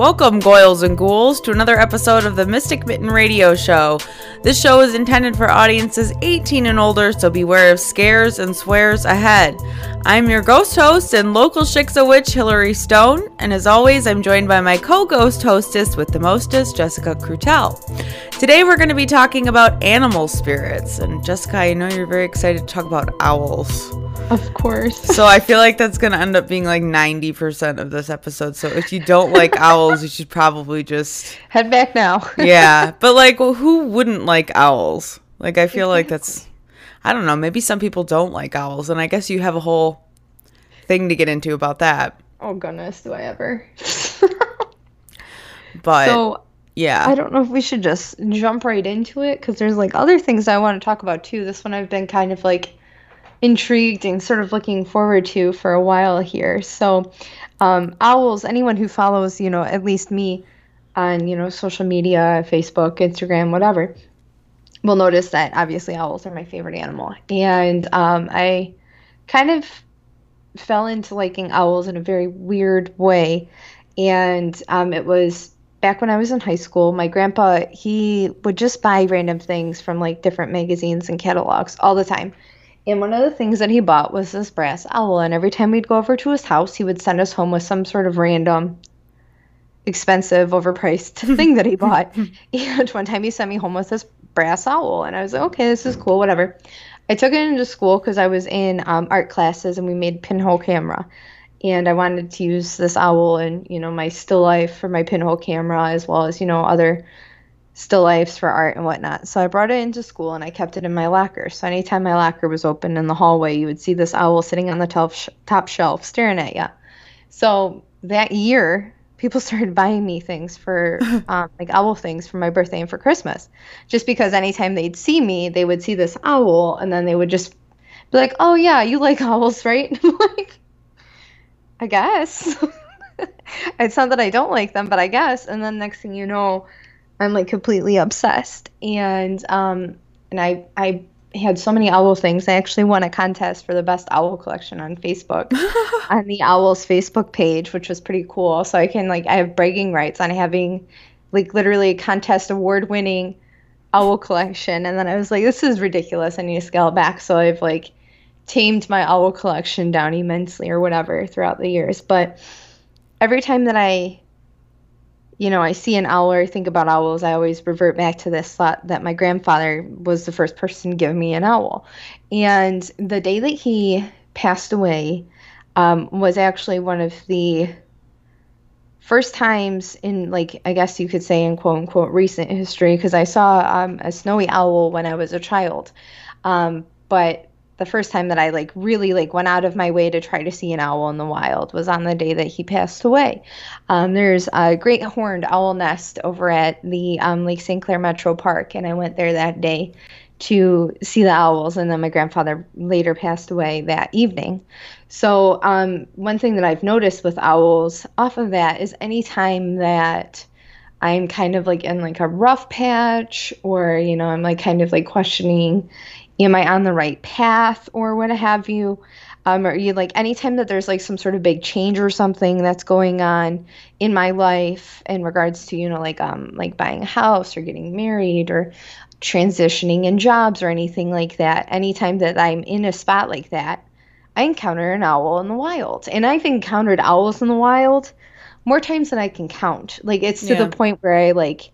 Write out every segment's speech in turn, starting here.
Welcome, Goyles and Ghouls, to another episode of the Mystic Mitten Radio Show. This show is intended for audiences 18 and older, so beware of scares and swears ahead. I'm your ghost host and local Shiksa witch, Hillary Stone, and as always, I'm joined by my co ghost hostess with the mostest, Jessica Crutel. Today, we're going to be talking about animal spirits, and Jessica, I know you're very excited to talk about owls. Of course. So I feel like that's going to end up being like 90% of this episode. So if you don't like owls, you should probably just head back now. yeah. But like, well, who wouldn't like owls? Like, I feel like that's, I don't know, maybe some people don't like owls. And I guess you have a whole thing to get into about that. Oh, goodness, do I ever. but, so, yeah. I don't know if we should just jump right into it because there's like other things I want to talk about too. This one I've been kind of like intrigued and sort of looking forward to for a while here. So, um, owls, anyone who follows, you know, at least me on, you know, social media, Facebook, Instagram, whatever, will notice that obviously owls are my favorite animal. And um, I kind of fell into liking owls in a very weird way. And um, it was back when I was in high school, my grandpa, he would just buy random things from like different magazines and catalogs all the time. And one of the things that he bought was this brass owl. And every time we'd go over to his house, he would send us home with some sort of random, expensive, overpriced thing that he bought. and one time he sent me home with this brass owl. And I was like, okay, this is cool, whatever. I took it into school because I was in um, art classes and we made pinhole camera. And I wanted to use this owl and, you know, my still life for my pinhole camera as well as, you know, other still lifes for art and whatnot. So I brought it into school and I kept it in my locker. So anytime my locker was open in the hallway, you would see this owl sitting on the top, sh- top shelf staring at you. So that year, people started buying me things for um, like owl things for my birthday and for Christmas, just because anytime they'd see me, they would see this owl and then they would just be like, "Oh yeah, you like owls, right?" I'm like, I guess. it's not that I don't like them, but I guess. And then next thing you know, I'm like completely obsessed. And um, and I I had so many owl things. I actually won a contest for the best owl collection on Facebook on the Owls Facebook page, which was pretty cool. So I can like I have bragging rights on having like literally a contest award winning owl collection. And then I was like, this is ridiculous. I need to scale it back. So I've like tamed my owl collection down immensely or whatever throughout the years. But every time that I you know, I see an owl or think about owls, I always revert back to this thought that my grandfather was the first person to give me an owl. And the day that he passed away um, was actually one of the first times in, like, I guess you could say, in quote unquote recent history, because I saw um, a snowy owl when I was a child. Um, but the first time that I like really like went out of my way to try to see an owl in the wild was on the day that he passed away. Um, there's a great horned owl nest over at the um, Lake St. Clair Metro Park, and I went there that day to see the owls. And then my grandfather later passed away that evening. So um, one thing that I've noticed with owls off of that is anytime that I'm kind of like in like a rough patch or you know I'm like kind of like questioning am I on the right path or what have you? Um, or you like anytime that there's like some sort of big change or something that's going on in my life in regards to you know like um like buying a house or getting married or transitioning in jobs or anything like that anytime that i'm in a spot like that i encounter an owl in the wild and i've encountered owls in the wild more times than i can count like it's to yeah. the point where i like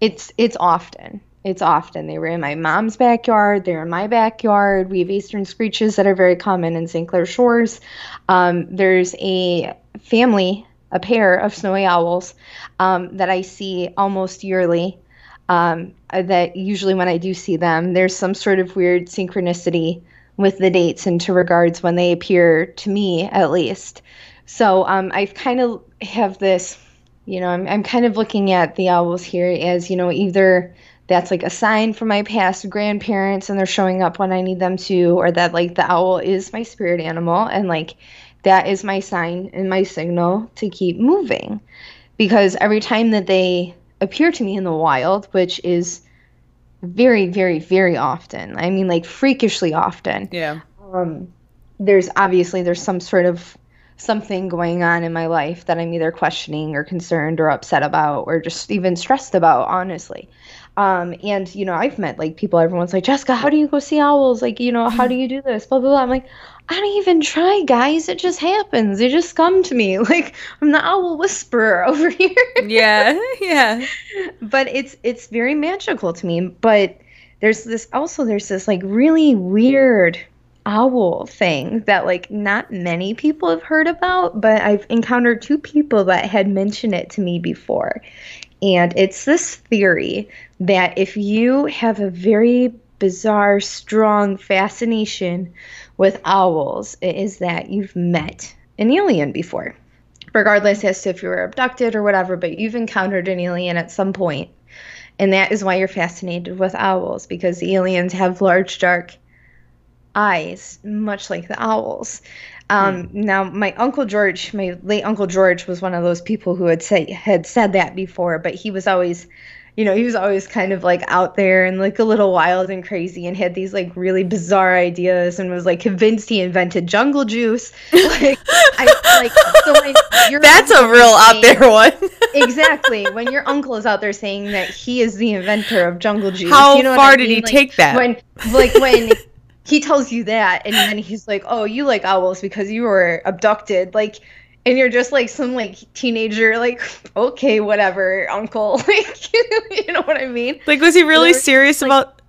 it's it's often it's often. They were in my mom's backyard. They're in my backyard. We have eastern screeches that are very common in St. Clair Shores. Um, there's a family, a pair of snowy owls um, that I see almost yearly. Um, that usually when I do see them, there's some sort of weird synchronicity with the dates into regards when they appear to me, at least. So um, I've kind of have this, you know, I'm, I'm kind of looking at the owls here as, you know, either that's like a sign from my past grandparents and they're showing up when I need them to, or that like the owl is my spirit animal and like that is my sign and my signal to keep moving. Because every time that they appear to me in the wild, which is very, very, very often, I mean like freakishly often. Yeah. Um, there's obviously there's some sort of something going on in my life that I'm either questioning or concerned or upset about or just even stressed about, honestly. Um, and you know, I've met like people, everyone's like, Jessica, how do you go see owls? Like, you know, how do you do this? Blah blah blah. I'm like, I don't even try, guys. It just happens. They just come to me. Like I'm the owl whisperer over here. yeah, yeah. But it's it's very magical to me. But there's this also there's this like really weird owl thing that like not many people have heard about, but I've encountered two people that had mentioned it to me before. And it's this theory that if you have a very bizarre, strong fascination with owls, it is that you've met an alien before. Regardless as to if you were abducted or whatever, but you've encountered an alien at some point. And that is why you're fascinated with owls, because aliens have large, dark eyes, much like the owls. Um, hmm. Now, my uncle George, my late uncle George, was one of those people who had say had said that before, but he was always, you know, he was always kind of like out there and like a little wild and crazy, and had these like really bizarre ideas, and was like convinced he invented jungle juice. Like, I, like so that's a real out there one. exactly. When your uncle is out there saying that he is the inventor of jungle juice, how you know far I mean? did he like, take that? When like when he tells you that and then he's like oh you like owls because you were abducted. Like and you're just like some like teenager like okay whatever uncle. Like you know what i mean? Like was he really serious like, about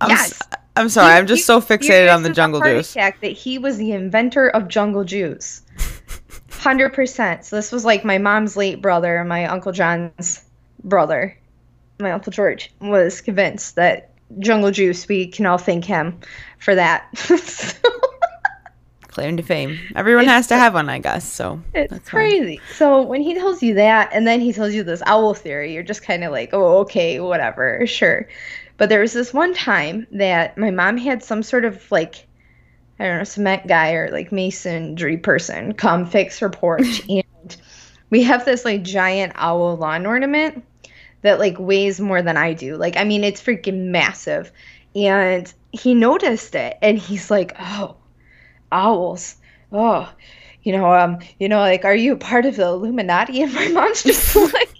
I'm, yes. I'm sorry he, i'm just so fixated on the jungle juice. fact that he was the inventor of jungle juice. 100% so this was like my mom's late brother my uncle john's brother. My uncle george was convinced that jungle juice we can all thank him for that. Claim to fame. Everyone has to have one, I guess. So it's crazy. Fine. So when he tells you that, and then he tells you this owl theory, you're just kind of like, oh, okay, whatever, sure. But there was this one time that my mom had some sort of like, I don't know, cement guy or like masonry person come fix her porch, and we have this like giant owl lawn ornament that like weighs more than I do. Like, I mean, it's freaking massive. And he noticed it and he's like, "Oh, owls. Oh, you know, um, you know, like, are you part of the Illuminati?" And my mom's just like,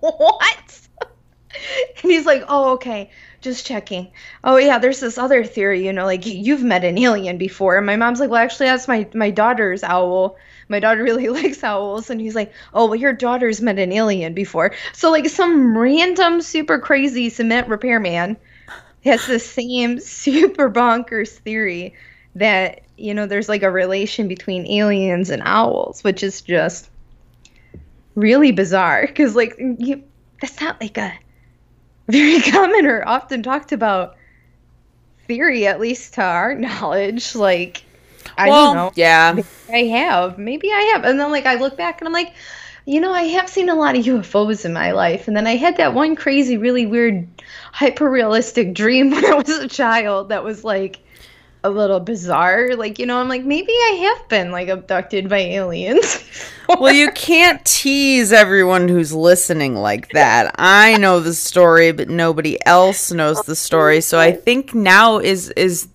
"What?" and he's like, "Oh, okay." Just checking. Oh yeah, there's this other theory, you know, like you've met an alien before. And my mom's like, well, actually, that's my my daughter's owl. My daughter really likes owls, and he's like, oh, well, your daughter's met an alien before. So like some random super crazy cement repairman has the same super bonkers theory that you know there's like a relation between aliens and owls, which is just really bizarre because like you, that's not like a very common or often talked about theory, at least to our knowledge. Like I well, don't know. Yeah, I have. Maybe I have. And then like I look back and I'm like, you know, I have seen a lot of UFOs in my life. And then I had that one crazy, really weird, hyper realistic dream when I was a child that was like a little bizarre. Like, you know, I'm like, maybe I have been like abducted by aliens. well, you can't tease everyone who's listening like that. I know the story, but nobody else knows the story. So I think now is is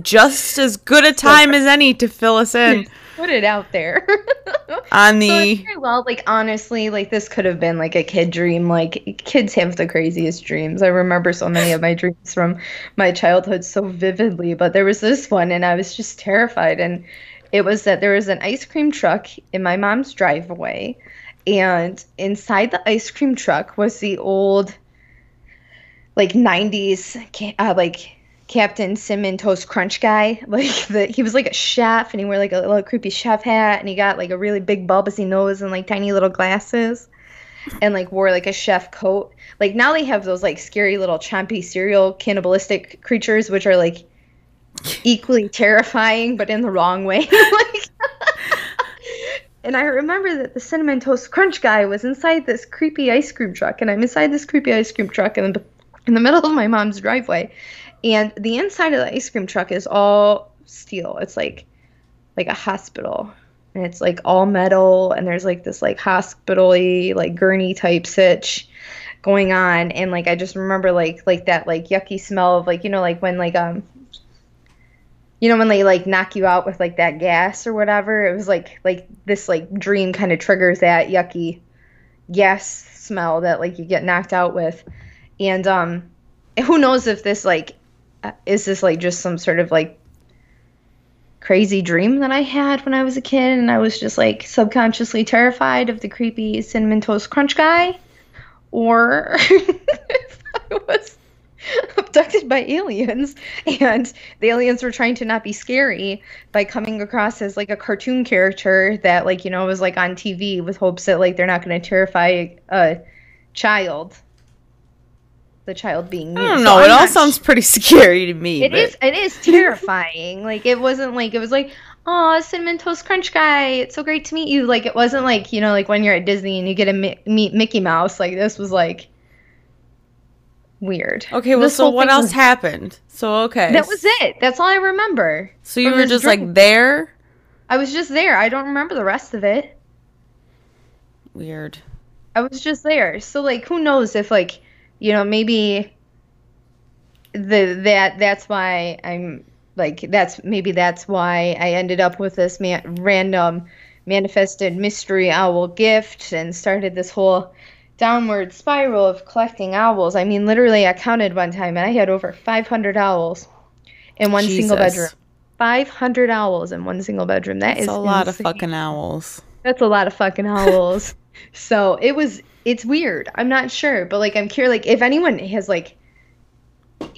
just as good a time as any to fill us in put it out there. On the so well, like honestly, like this could have been like a kid dream. Like kids have the craziest dreams. I remember so many of my dreams from my childhood so vividly, but there was this one and I was just terrified and it was that there was an ice cream truck in my mom's driveway and inside the ice cream truck was the old like 90s uh, like Captain Cinnamon Toast Crunch guy. Like the, he was like a chef, and he wore like a little creepy chef hat, and he got like a really big bulbousy nose and like tiny little glasses, and like wore like a chef coat. Like now they have those like scary little chompy cereal cannibalistic creatures, which are like equally terrifying, but in the wrong way. like, and I remember that the cinnamon toast crunch guy was inside this creepy ice cream truck, and I'm inside this creepy ice cream truck in the in the middle of my mom's driveway and the inside of the ice cream truck is all steel. It's like like a hospital. And it's like all metal and there's like this like hospital-y, like gurney type sitch going on and like I just remember like like that like yucky smell of like you know like when like um you know when they like knock you out with like that gas or whatever. It was like like this like dream kind of triggers that yucky gas smell that like you get knocked out with, and um, who knows if this like is this like just some sort of like crazy dream that I had when I was a kid, and I was just like subconsciously terrified of the creepy cinnamon toast crunch guy, or if I was abducted by aliens and the aliens were trying to not be scary by coming across as like a cartoon character that like you know was like on TV with hopes that like they're not going to terrify a child the child being me. I don't So know. I'm it all sounds pretty scary to me. it but- is. It is terrifying. like it wasn't like it was like, oh, cinnamon toast crunch guy. It's so great to meet you. Like it wasn't like you know like when you're at Disney and you get to mi- meet Mickey Mouse. Like this was like weird. Okay, well, This so what else was- happened? So okay, That was it. That's all I remember. So you were just dream. like there. I was just there. I don't remember the rest of it. Weird. I was just there. So like who knows if like you know maybe the that that's why I'm like that's maybe that's why I ended up with this man, random manifested mystery owl gift and started this whole downward spiral of collecting owls. I mean literally I counted one time and I had over 500 owls in one single bedroom. 500 owls in one single bedroom. That is It's a lot of fucking owls. That's a lot of fucking owls. so it was it's weird. I'm not sure, but like I'm curious like if anyone has like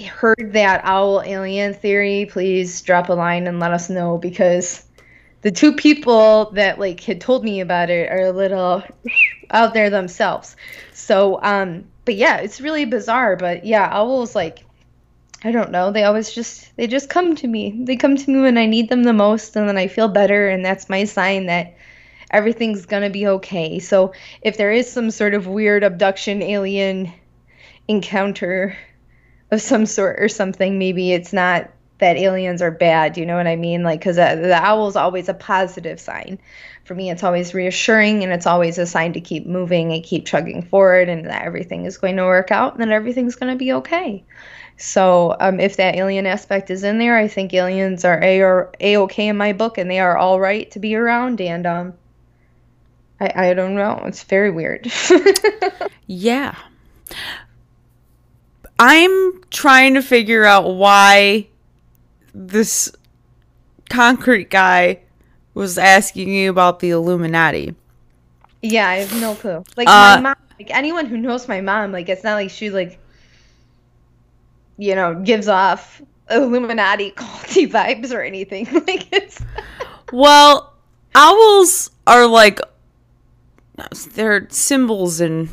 heard that owl alien theory, please drop a line and let us know because the two people that like had told me about it are a little out there themselves. So um but yeah, it's really bizarre, but yeah, owls like I don't know. They always just they just come to me. They come to me when I need them the most and then I feel better and that's my sign that everything's going to be okay. So if there is some sort of weird abduction alien encounter of some sort or something, maybe it's not that aliens are bad, you know what I mean? Like cuz the owl is always a positive sign. For me, it's always reassuring and it's always a sign to keep moving and keep chugging forward and that everything is going to work out and that everything's going to be okay. So um, if that alien aspect is in there, I think aliens are a or a okay in my book, and they are all right to be around. And um, I I don't know, it's very weird. Yeah. I'm trying to figure out why this concrete guy was asking you about the Illuminati. yeah, I have no clue. Like Uh, my mom, like anyone who knows my mom, like it's not like she like, you know, gives off Illuminati culty vibes or anything. Like it's Well, owls are like they're symbols and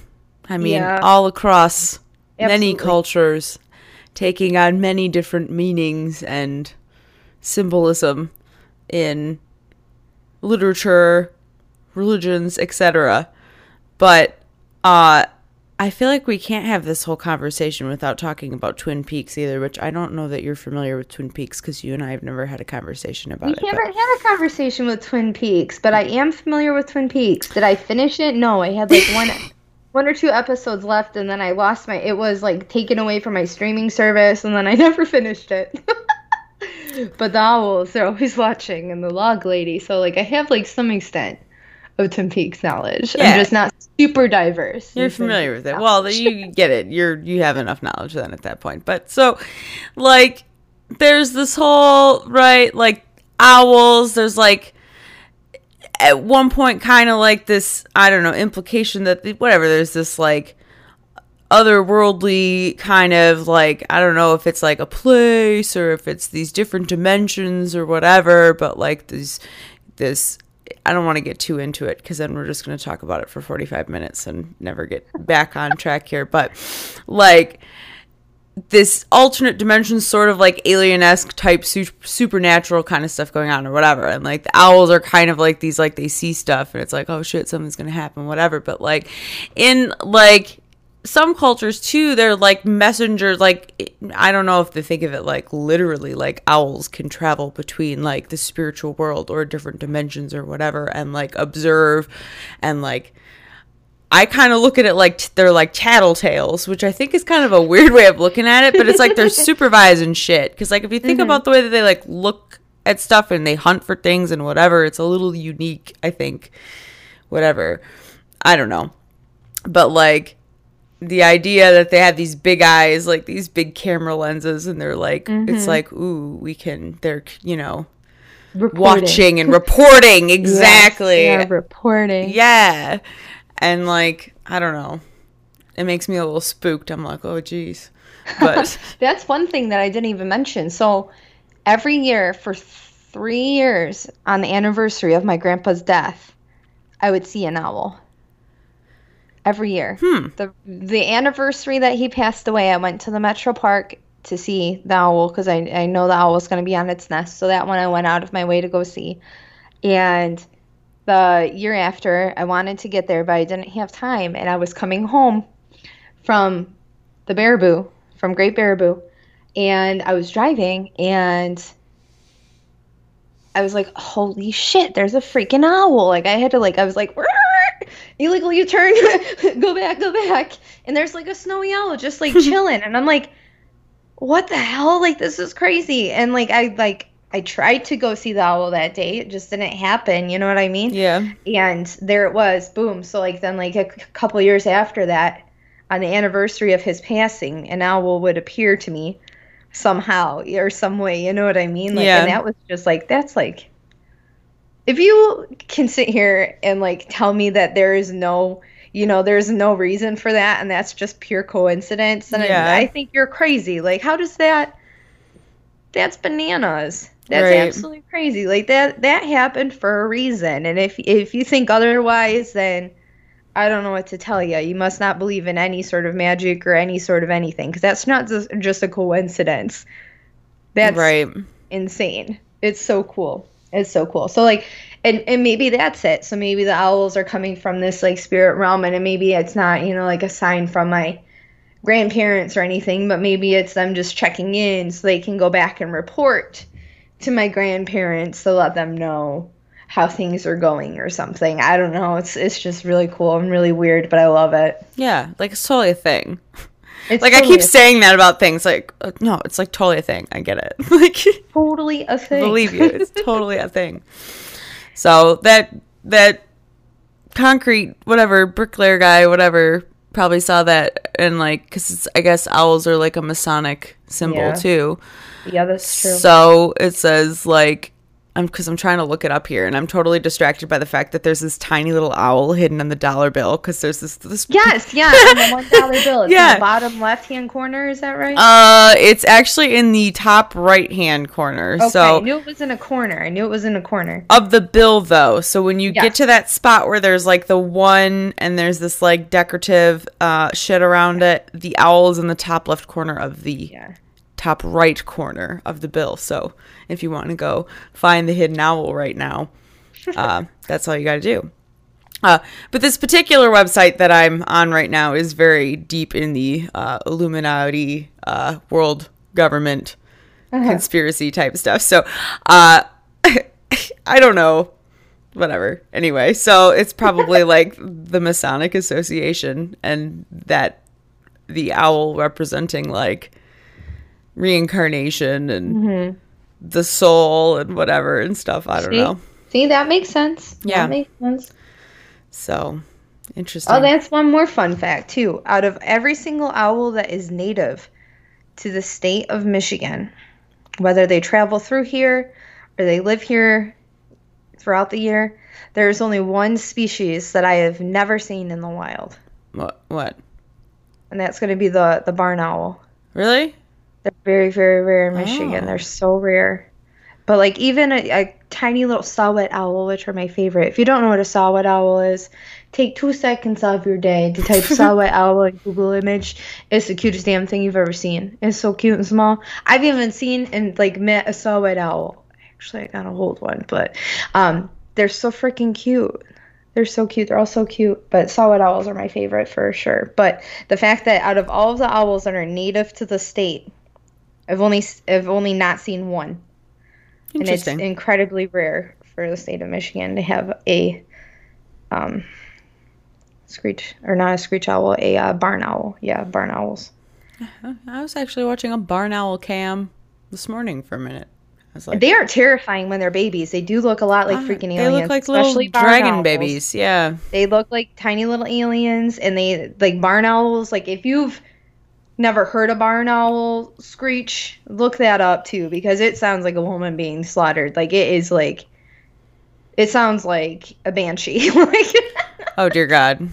I mean Yeah. all across many cultures taking on many different meanings and symbolism in literature, religions, etc. But uh I feel like we can't have this whole conversation without talking about Twin Peaks either, which I don't know that you're familiar with Twin Peaks because you and I have never had a conversation about We it. We haven't had a conversation with Twin Peaks, but I am familiar with Twin Peaks. Did I finish it? No, I had like one one or two episodes left and then I lost my it was like taken away from my streaming service and then I never finished it. but the owls, they're always watching and the log lady, so like I have like some extent of Twin Peaks knowledge. Yeah. I'm just not super diverse. You're familiar with it. Well, you get it. You're you have enough knowledge then at that point. But so, like, there's this whole right, like owls. There's like at one point kind of like this. I don't know implication that the, whatever. There's this like otherworldly kind of like I don't know if it's like a place or if it's these different dimensions or whatever. But like these this I don't want to get too into it because then we're just going to talk about it for 45 minutes and never get back on track here. But like this alternate dimension, sort of like alien esque type su- supernatural kind of stuff going on or whatever. And like the owls are kind of like these, like they see stuff and it's like, oh shit, something's going to happen, whatever. But like in like some cultures too they're like messengers like i don't know if they think of it like literally like owls can travel between like the spiritual world or different dimensions or whatever and like observe and like i kind of look at it like t- they're like tattletales which i think is kind of a weird way of looking at it but it's like they're supervising shit because like if you think mm-hmm. about the way that they like look at stuff and they hunt for things and whatever. It's a little unique, I think. Whatever. I don't know. But like the idea that they have these big eyes, like these big camera lenses, and they're like, Mm-hmm. it's like, ooh, we can, they're, you know, Reporting. watching and reporting. Exactly. yeah, reporting. Yeah. And like, I don't know. It makes me a little spooked. I'm like, oh, geez. But That's one thing that I didn't even mention. So every year for three years on the anniversary of my grandpa's death, I would see an owl. Every year. Hmm. The the anniversary that he passed away, I went to the Metro Park to see the owl because I, I know the owl was going to be on its nest. So that one I went out of my way to go see. And the year after, I wanted to get there, but I didn't have time. And I was coming home from the Baraboo, from Great Baraboo. And I was driving and I was like, holy shit, there's a freaking owl. Like, I had to, like, I was like, illegal U turn, go back, go back. And there's like a snowy owl just like chilling. And I'm like, what the hell? Like, this is crazy. And like, I, like, I tried to go see the owl that day. It just didn't happen. You know what I mean? yeah. and there it was boom so like then like a c- couple years after that on the anniversary of his passing an owl would appear to me somehow or some way you know what i mean like Yeah. and that was just like that's like if you can sit here and like tell me that there is no you know there's no reason for that and that's just pure coincidence then Yeah. I, I think you're crazy like how does that that's bananas that's Right. absolutely crazy like that that happened for a reason and if if you think otherwise then i don't know what to tell you you must not believe in any sort of magic or any sort of anything because that's not just, just a coincidence that's right. insane. It's so cool. It's so cool. So like and and maybe that's it. So maybe the owls are coming from this like spirit realm and maybe it's not, you know, like a sign from my grandparents or anything, but maybe it's them just checking in so they can go back and report to my grandparents to let them know how things are going or something. I don't know. It's it's just really cool and really weird, but I love it. Yeah. Like, it's totally a thing. It's Like, I keep saying that about things. Like, uh, no, it's like totally a thing. I get it. like, totally a thing. believe you. It's totally a thing. So that that concrete whatever bricklayer guy whatever probably saw that and like because I guess owls are like a Masonic symbol Yeah. too. yeah, that's true. So it says like I'm because I'm trying to look it up here and I'm totally distracted by the fact that there's this tiny little owl hidden in the dollar bill because there's this this Yes, yeah, on the one dollar bill. It's in Yeah. the bottom left hand corner. Is that right? uh it's actually in the top right hand corner. okay, I knew it was in a corner. I knew it was in a corner. of the bill though so when you get to that spot where there's like the one and there's this like decorative uh shit around it the owl is in the top left corner of the Yeah. Top right corner of the bill. So if you want to go find the hidden owl right now uh, that's all you got to do. Uh, but this particular website that i'm on right now is very deep in the uh, illuminati uh, world government conspiracy type stuff. So uh, i don't know. Whatever. Anyway, so it's probably like the Masonic Association and that the owl representing like reincarnation and mm-hmm. the soul and whatever and stuff. I don't See? know. See, that makes sense. Yeah. That makes sense. So interesting. Oh, that's one more fun fact, too. Out of every single owl that is native to the state of Michigan, whether they travel through here or they live here throughout the year, there's only one species that I have never seen in the wild. what? What? And that's going to be the, the barn owl. Really? They're very, very rare in Michigan. Oh. They're so rare. But like even a, a tiny little saw-whet owl, which are my favorite. If you don't know what a saw-whet owl is, take two seconds of your day to type saw-whet owl in Google image. It's the cutest damn thing you've ever seen. It's so cute and small. I've even seen and like met a saw-whet owl. Actually, I gotta hold one, but um, they're so freaking cute. They're so cute. They're all so cute. But saw-whet owls are my favorite for sure. But the fact that out of all of the owls that are native to the state, I've only I've only not seen one, and it's incredibly rare for the state of Michigan to have a um screech or not a screech owl, a uh, barn owl. Yeah, barn owls. I was actually watching a barn owl cam this morning for a minute. was like, they aren't terrifying when they're babies. They do look a lot like "Ah, freaking they look like especially little dragon owls. babies. Yeah. They look like tiny little aliens, and they like barn owls. Like if you've never heard a barn owl screech, look that up too because it sounds like a woman being slaughtered. Like it is like it sounds like a banshee. like Oh dear God.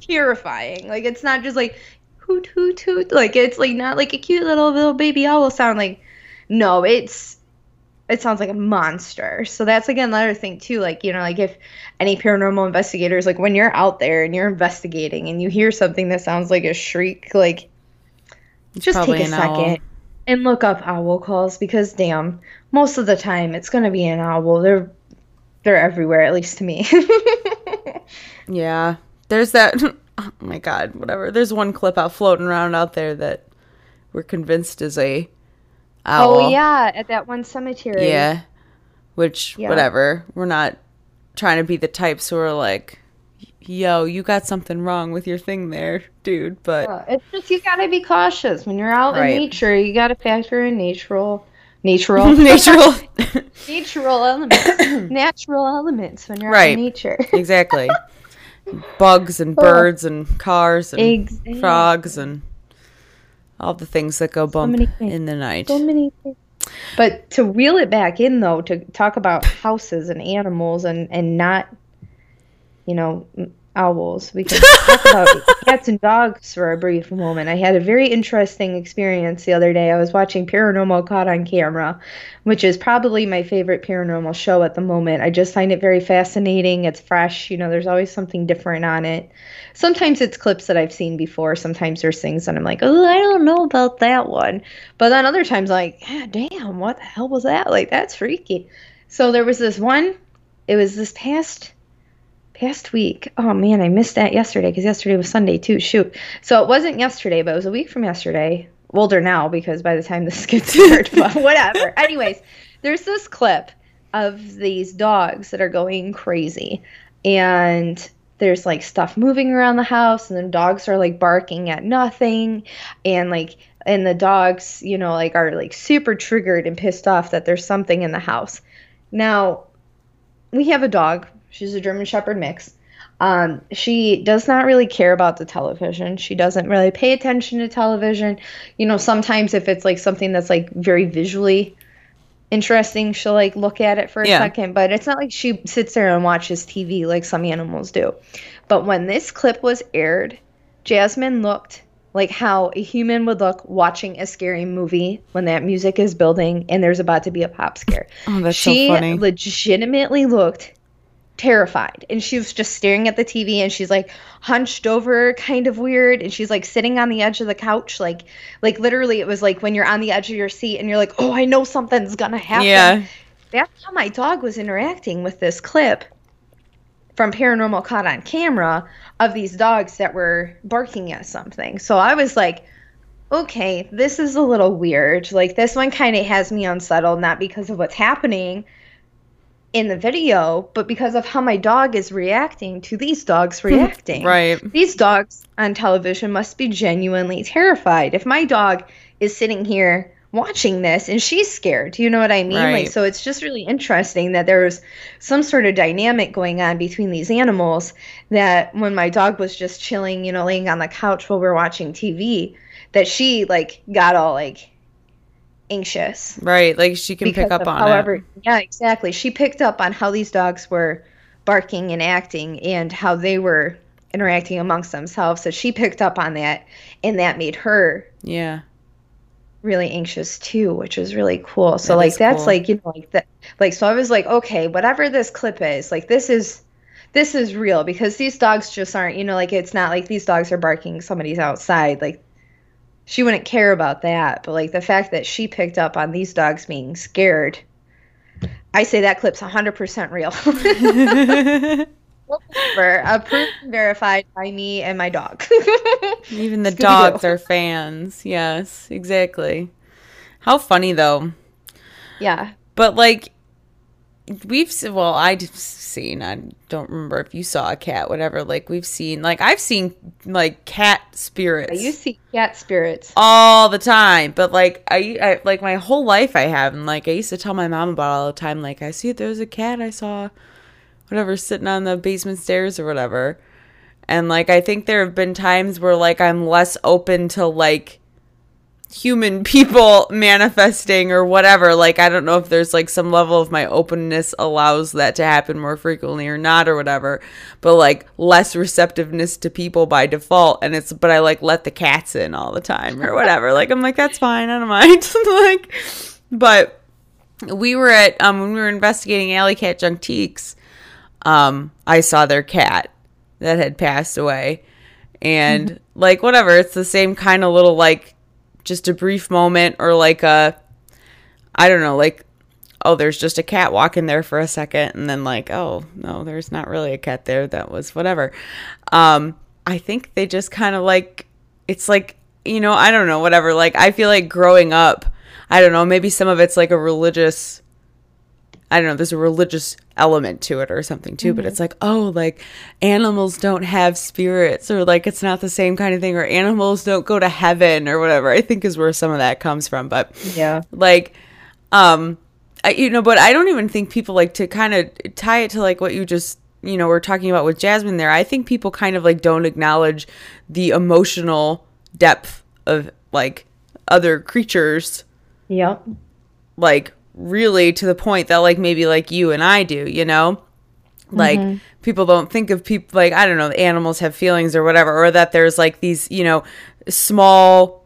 terrifying. Like it's not just like hoot hoot hoot. Like it's like not like a cute little little baby owl sound. Like no, it's it sounds like a monster. So that's again another thing too. Like you know, like if any paranormal investigators, like when you're out there and you're investigating and you hear something that sounds like a shriek, like It's just take a second and look up owl calls because damn, most of the time it's gonna be an owl. They're they're everywhere, at least to me. Yeah. There's that. Oh my God. Whatever. There's one clip out floating around out there that we're convinced is a oh, owl. oh yeah, at that one cemetery. Yeah. Which, Yeah. whatever. We're not trying to be the types who are like, yo, you got something wrong with your thing there, dude. But Uh, it's just you gotta be cautious when you're out Right. in nature. You gotta factor in natural, natural, natural. natural elements, natural elements when you're out in nature. exactly. Bugs and birds and cars and Exactly. frogs and all the things that go bump many in the night. So many things. But to reel it back in though, to talk about houses and animals and and not, you know, owls, we can talk about cats and dogs for a brief moment. I had a very interesting experience the other day. I was watching Paranormal Caught on Camera, which is probably my favorite paranormal show at the moment. I just find it very fascinating. It's fresh, you know, there's always something different on it. Sometimes it's clips that I've seen before. Sometimes there's things that I'm like, oh, I don't know about that one. But then other times, like, ah, damn, what the hell was that? Like, that's freaky. So there was this one. It was this past past week. Oh man, I missed that yesterday because yesterday was Sunday too. Shoot. So it wasn't yesterday, but it was a week from yesterday. Older now because by the time this gets aired, but whatever. Anyways, there's this clip of these dogs that are going crazy, and there's like stuff moving around the house, and then dogs are like barking at nothing, and like and the dogs, you know, like are like super triggered and pissed off that there's something in the house. Now, we have a dog. She's a German Shepherd mix. Um, she does not really care about the television. She doesn't really pay attention to television. You know, sometimes if it's like something that's like very visually interesting, she'll like look at it for a Yeah. second, but it's not like she sits there and watches TV like some animals do. But when this clip was aired, Jasmine looked like how a human would look watching a scary movie when that music is building and there's about to be a pop scare. Oh, that's she so funny. legitimately looked terrified and she was just staring at the TV and she's like hunched over kind of weird and she's like sitting on the edge of the couch like like literally it was like when you're on the edge of your seat and you're like oh I know something's gonna happen yeah. that's how my dog was interacting with this clip from Paranormal Caught on Camera of these dogs that were barking at something. So I was like, okay, this is a little weird. Like, this one kind of has me unsettled, not because of what's happening in the video, but because of how my dog is reacting to these dogs reacting. Right. These dogs on television must be genuinely terrified. If my dog is sitting here watching this and she's scared, do you know what I mean? Right. Like so it's just really interesting that there's some sort of dynamic going on between these animals that when my dog was just chilling, you know, laying on the couch while we are watching TV, that she like got all like anxious Right. Like she can pick up on however, it. yeah, exactly. She picked up on how these dogs were barking and acting and how they were interacting amongst themselves. So she picked up on that, and that made her Yeah. really anxious too, which is really cool. So That like that's cool. like you know like that like so I was like okay, whatever this clip is, like this is this is real because these dogs just aren't, you know, like it's not like these dogs are barking somebody's outside like she wouldn't care about that, but like the fact that she picked up on these dogs being scared I say that clip's 100% real. Approved and verified by me and my dog. Even the dogs are fans. Yes, exactly. How funny though. yeah. But like we've well i've seen i don't remember if you saw a cat whatever like we've seen like i've seen like cat spirits You see cat spirits. all the time but like I, I like my whole life i have and like i used to tell my mom about all the time like i see there was a cat i saw whatever sitting on the basement stairs or whatever and like i think there have been times where like i'm less open to like human people manifesting or whatever like i don't know if there's like some level of my openness allows that to happen more frequently or not or whatever but like less receptiveness to people by default and it's but i like let the cats in all the time or whatever like i'm like that's fine i don't mind. Like but we were at um when we were investigating alley cat junkies um i saw their cat that had passed away and like whatever it's the same kind of little like just a brief moment or like a i don't know like oh there's just a cat walking there for a second and then like oh no there's not really a cat there. That was whatever. Um i think they just kind of like it's like you know i don't know whatever. Like i feel like growing up i don't know maybe some of it's like a religious I don't know, there's a religious element to it or something too, but it's like, oh, like animals don't have spirits or like it's not the same kind of thing or animals don't go to heaven or whatever. I think is where some of that comes from, but Yeah. like um I, you know, but I don't even think people like to kind of tie it to like what you just you know were talking about with Jasmine there. I think people kind of like don't acknowledge the emotional depth of like other creatures Yep. like really to the point that like maybe like you and I do, you know? Like mm-hmm. people don't think of people like I don't know, animals have feelings or whatever or that there's like these, you know, small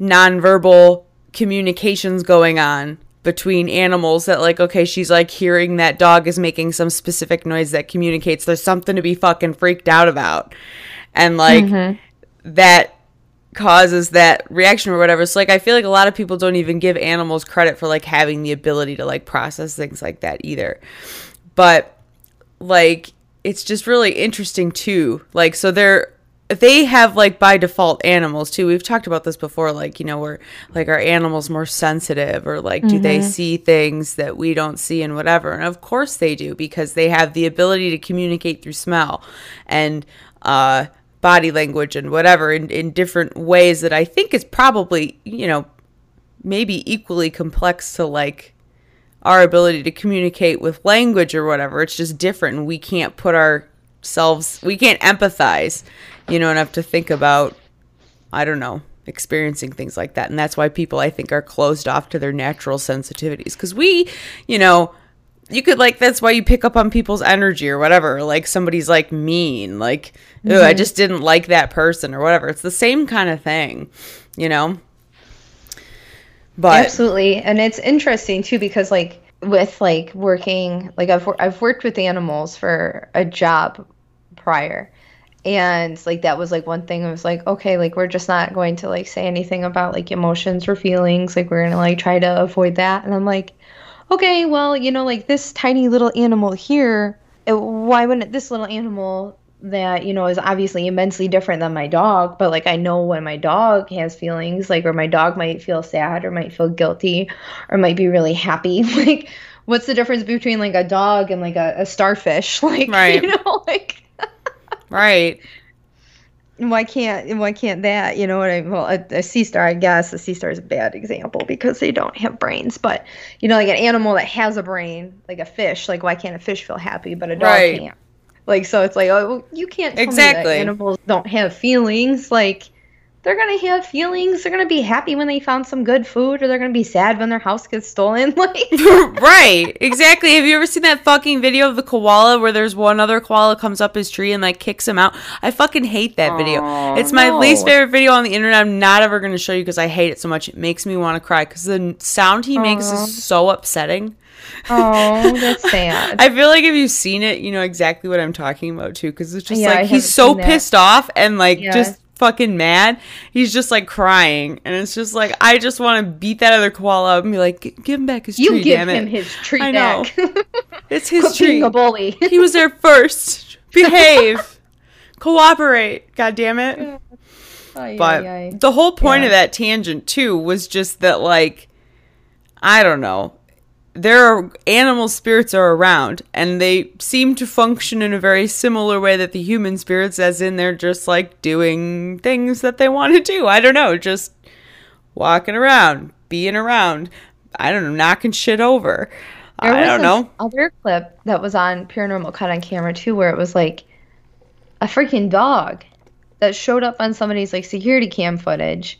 nonverbal communications going on between animals that like okay, she's like hearing that dog is making some specific noise that communicates there's something to be fucking freaked out about. And like mm-hmm. that causes that reaction or whatever. So like I feel like a lot of people don't even give animals credit for like having the ability to like process things like that either. But like it's just really interesting too. Like so they're they have like by default animals too. We've talked about this before like you know where like are animals more sensitive or like do they see things that we don't see and whatever. And of course they do because they have the ability to communicate through smell and uh body language and whatever in, in different ways that I think is probably, you know, maybe equally complex to like our ability to communicate with language or whatever. It's just different and we can't put ourselves we can't empathize, you know, enough to think about I don't know, experiencing things like that. And that's why people I think are closed off to their natural sensitivities cuz we, you know, you could like that's why you pick up on people's energy or whatever like somebody's like mean like oh i mm-hmm. just didn't like that person or whatever it's the same kind of thing you know but Absolutely. And it's interesting too because like with like working like I've I've worked with animals for a job prior. And like that was like one thing I was like, okay, like we're just not going to like say anything about like emotions or feelings. Like we're going to like try to avoid that. And I'm like, okay, well, you know, like this tiny little animal here, why wouldn't this little animal that, you know, is obviously immensely different than my dog, but like I know when my dog has feelings, like, or my dog might feel sad or might feel guilty or might be really happy. Like, what's the difference between like a dog and like a, a starfish? Like, Right. you know, like, right why can't why can't that you know what I well a, a sea star I guess a sea star is a bad example because they don't have brains but you know like an animal that has a brain like a fish like why can't a fish feel happy but a dog Right. can't like so it's like oh well, you can't tell me Exactly. that animals don't have feelings like they're gonna have feelings. They're gonna be happy when they found some good food or they're gonna be sad when their house gets stolen like. Right exactly. Have you ever seen that fucking video of the koala where there's one other koala comes up his tree and like kicks him out? I fucking hate that video. Aw, it's my no. least favorite video on the internet. I'm not ever going to show you because i hate it so much. It makes me want to cry because the sound he makes is so upsetting. Oh that's sad. I feel like if you've seen it, you know exactly what I'm talking about too. Because it's just Yeah, like he's so pissed off and like Yeah. just fucking mad. He's just like crying, and it's just like I just want to beat that other koala up and be like, "Give him back his you tree, give damn him it! his tree I know. back It's his Quit tree. being a bully he was there first. Behave, cooperate. God damn it!" Ay, But ay, ay. the whole point of that tangent too was just that like I don't know. Their animal spirits are around and they seem to function in a very similar way that the human spirits as in they're just like doing things that they want to do. I don't know just walking around being around. I don't know knocking shit over. There i don't know. Other clip that was on Paranormal Caught on camera too, where it was like a freaking dog that showed up on somebody's like security cam footage,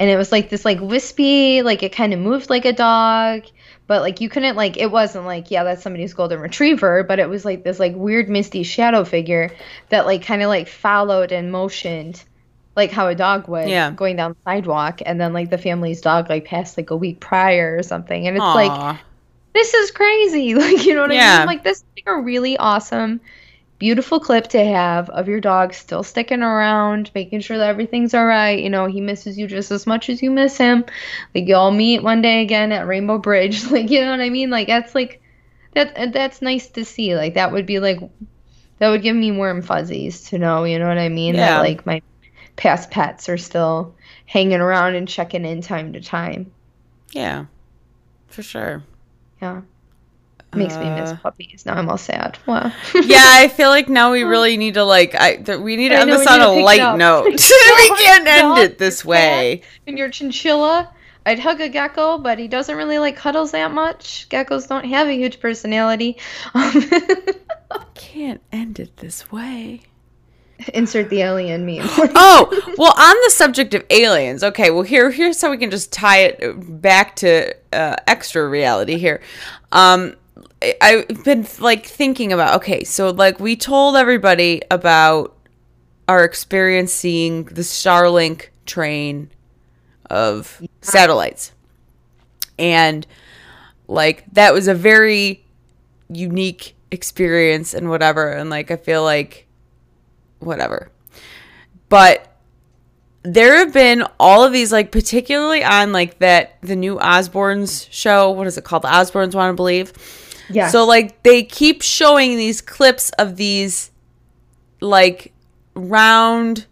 and it was like this like wispy, like it kind of moved like a dog, but like you couldn't like it wasn't like yeah that's somebody's golden retriever, but it was like this like weird misty shadow figure that like kind of like followed and motioned. Like how a dog would, Yeah. going down the sidewalk, and then like the family's dog like passed like a week prior or something, and it's like this is crazy. Like, you know what I mean? Like, this is like a really awesome, beautiful clip to have of your dog still sticking around, making sure that everything's all right. You know, he misses you just as much as you miss him. Like, y'all meet one day again at Rainbow Bridge. Like, you know what I mean? Like, that's like, that that's nice to see. Like, that would be like, that would give me warm fuzzies to know, you know what I mean? Yeah. That, like, my past pets are still hanging around and checking in time to time. yeah for sure Yeah. Makes me miss Uh, puppies. Now I'm all sad. Wow. yeah, I feel like now we really need to like I th- we need to I end know, this on a to pick it light note. we can't end it this way. and your chinchilla. I'd hug a gecko, but he doesn't really like cuddles that much. Geckos don't have a huge personality. Can't end it this way. insert the alien meme. oh, well, on the subject of aliens, okay, well, here, here's how we can just tie it back to uh, extra reality here. Um, I've been like thinking about, okay, so like we told everybody about our experience seeing the Starlink train of satellites. And like that was a very unique experience and whatever. And like I feel like whatever. But there have been all of these, like, particularly on like that the new Osbournes show. What is it called? The Osbournes want to believe. Yeah. So like they keep showing these clips of these like round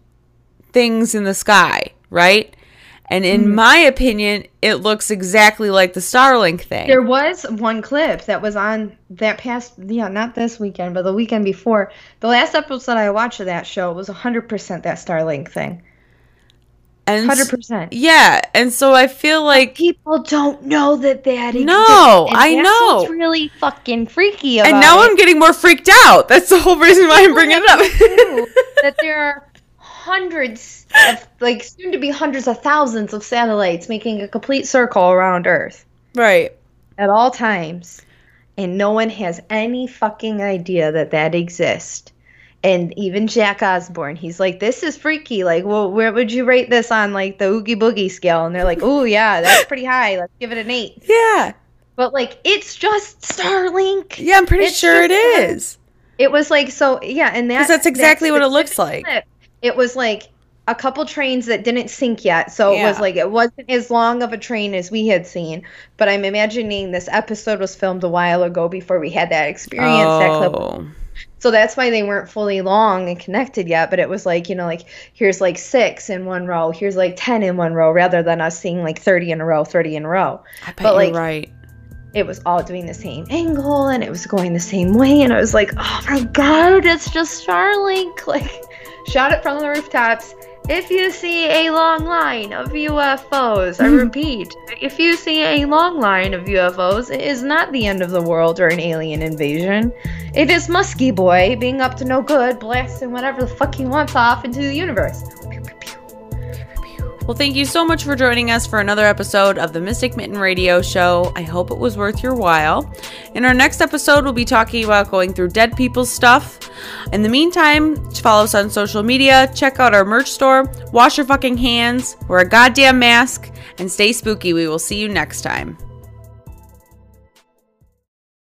things in the sky, right? And in Mm-hmm. my opinion, it looks exactly like the Starlink thing. There was one clip that was on that past, yeah, not this weekend, but the weekend before. The last episode that I watched of that show was 100% that Starlink thing. And 100%. Yeah, and so I feel like People don't know that that exists. No, I know. It's really fucking freaky about and now it. I'm getting more freaked out. That's the whole reason why I'm bringing it up. that there are hundreds of like soon to be hundreds of thousands of satellites making a complete circle around earth right. at all times and no one has any fucking idea that that exists and even jack osbourne he's like this is freaky like well where would you rate this on like the oogie boogie scale and they're like oh yeah that's pretty high let's give it an eight Yeah. but like it's just starlink Yeah, I'm pretty It's sure it is. It was like so yeah, and that that's exactly that what it looks like. clip, It was like a couple trains that didn't sink yet, so it was like it wasn't as long of a train as we had seen. But I'm imagining this episode was filmed a while ago before we had that experience. That clip Oh. So that's why they weren't fully long and connected yet, but it was like, you know, like here's like six in one row, here's like 10 in one row, rather than us seeing like 30 in a row, 30 in a row. I bet But, you're like, right. It was all doing the same angle and it was going the same way. And I was like, oh my God, it's just Starlink. Like, shot it from the rooftops. If you see a long line of UFOs, I hmm. repeat, if you see a long line of UFOs, it is not the end of the world or an alien invasion. It is Muskie Boy being up to no good, blasting whatever the fuck he wants off into the universe. Well, thank you so much for joining us for another episode of the Mystic Mitten Radio Show. I hope it was worth your while. In our next episode, we'll be talking about going through dead people's stuff. In the meantime, follow us on social media, check out our merch store, wash your fucking hands, wear a goddamn mask, and stay spooky. We will see you next time.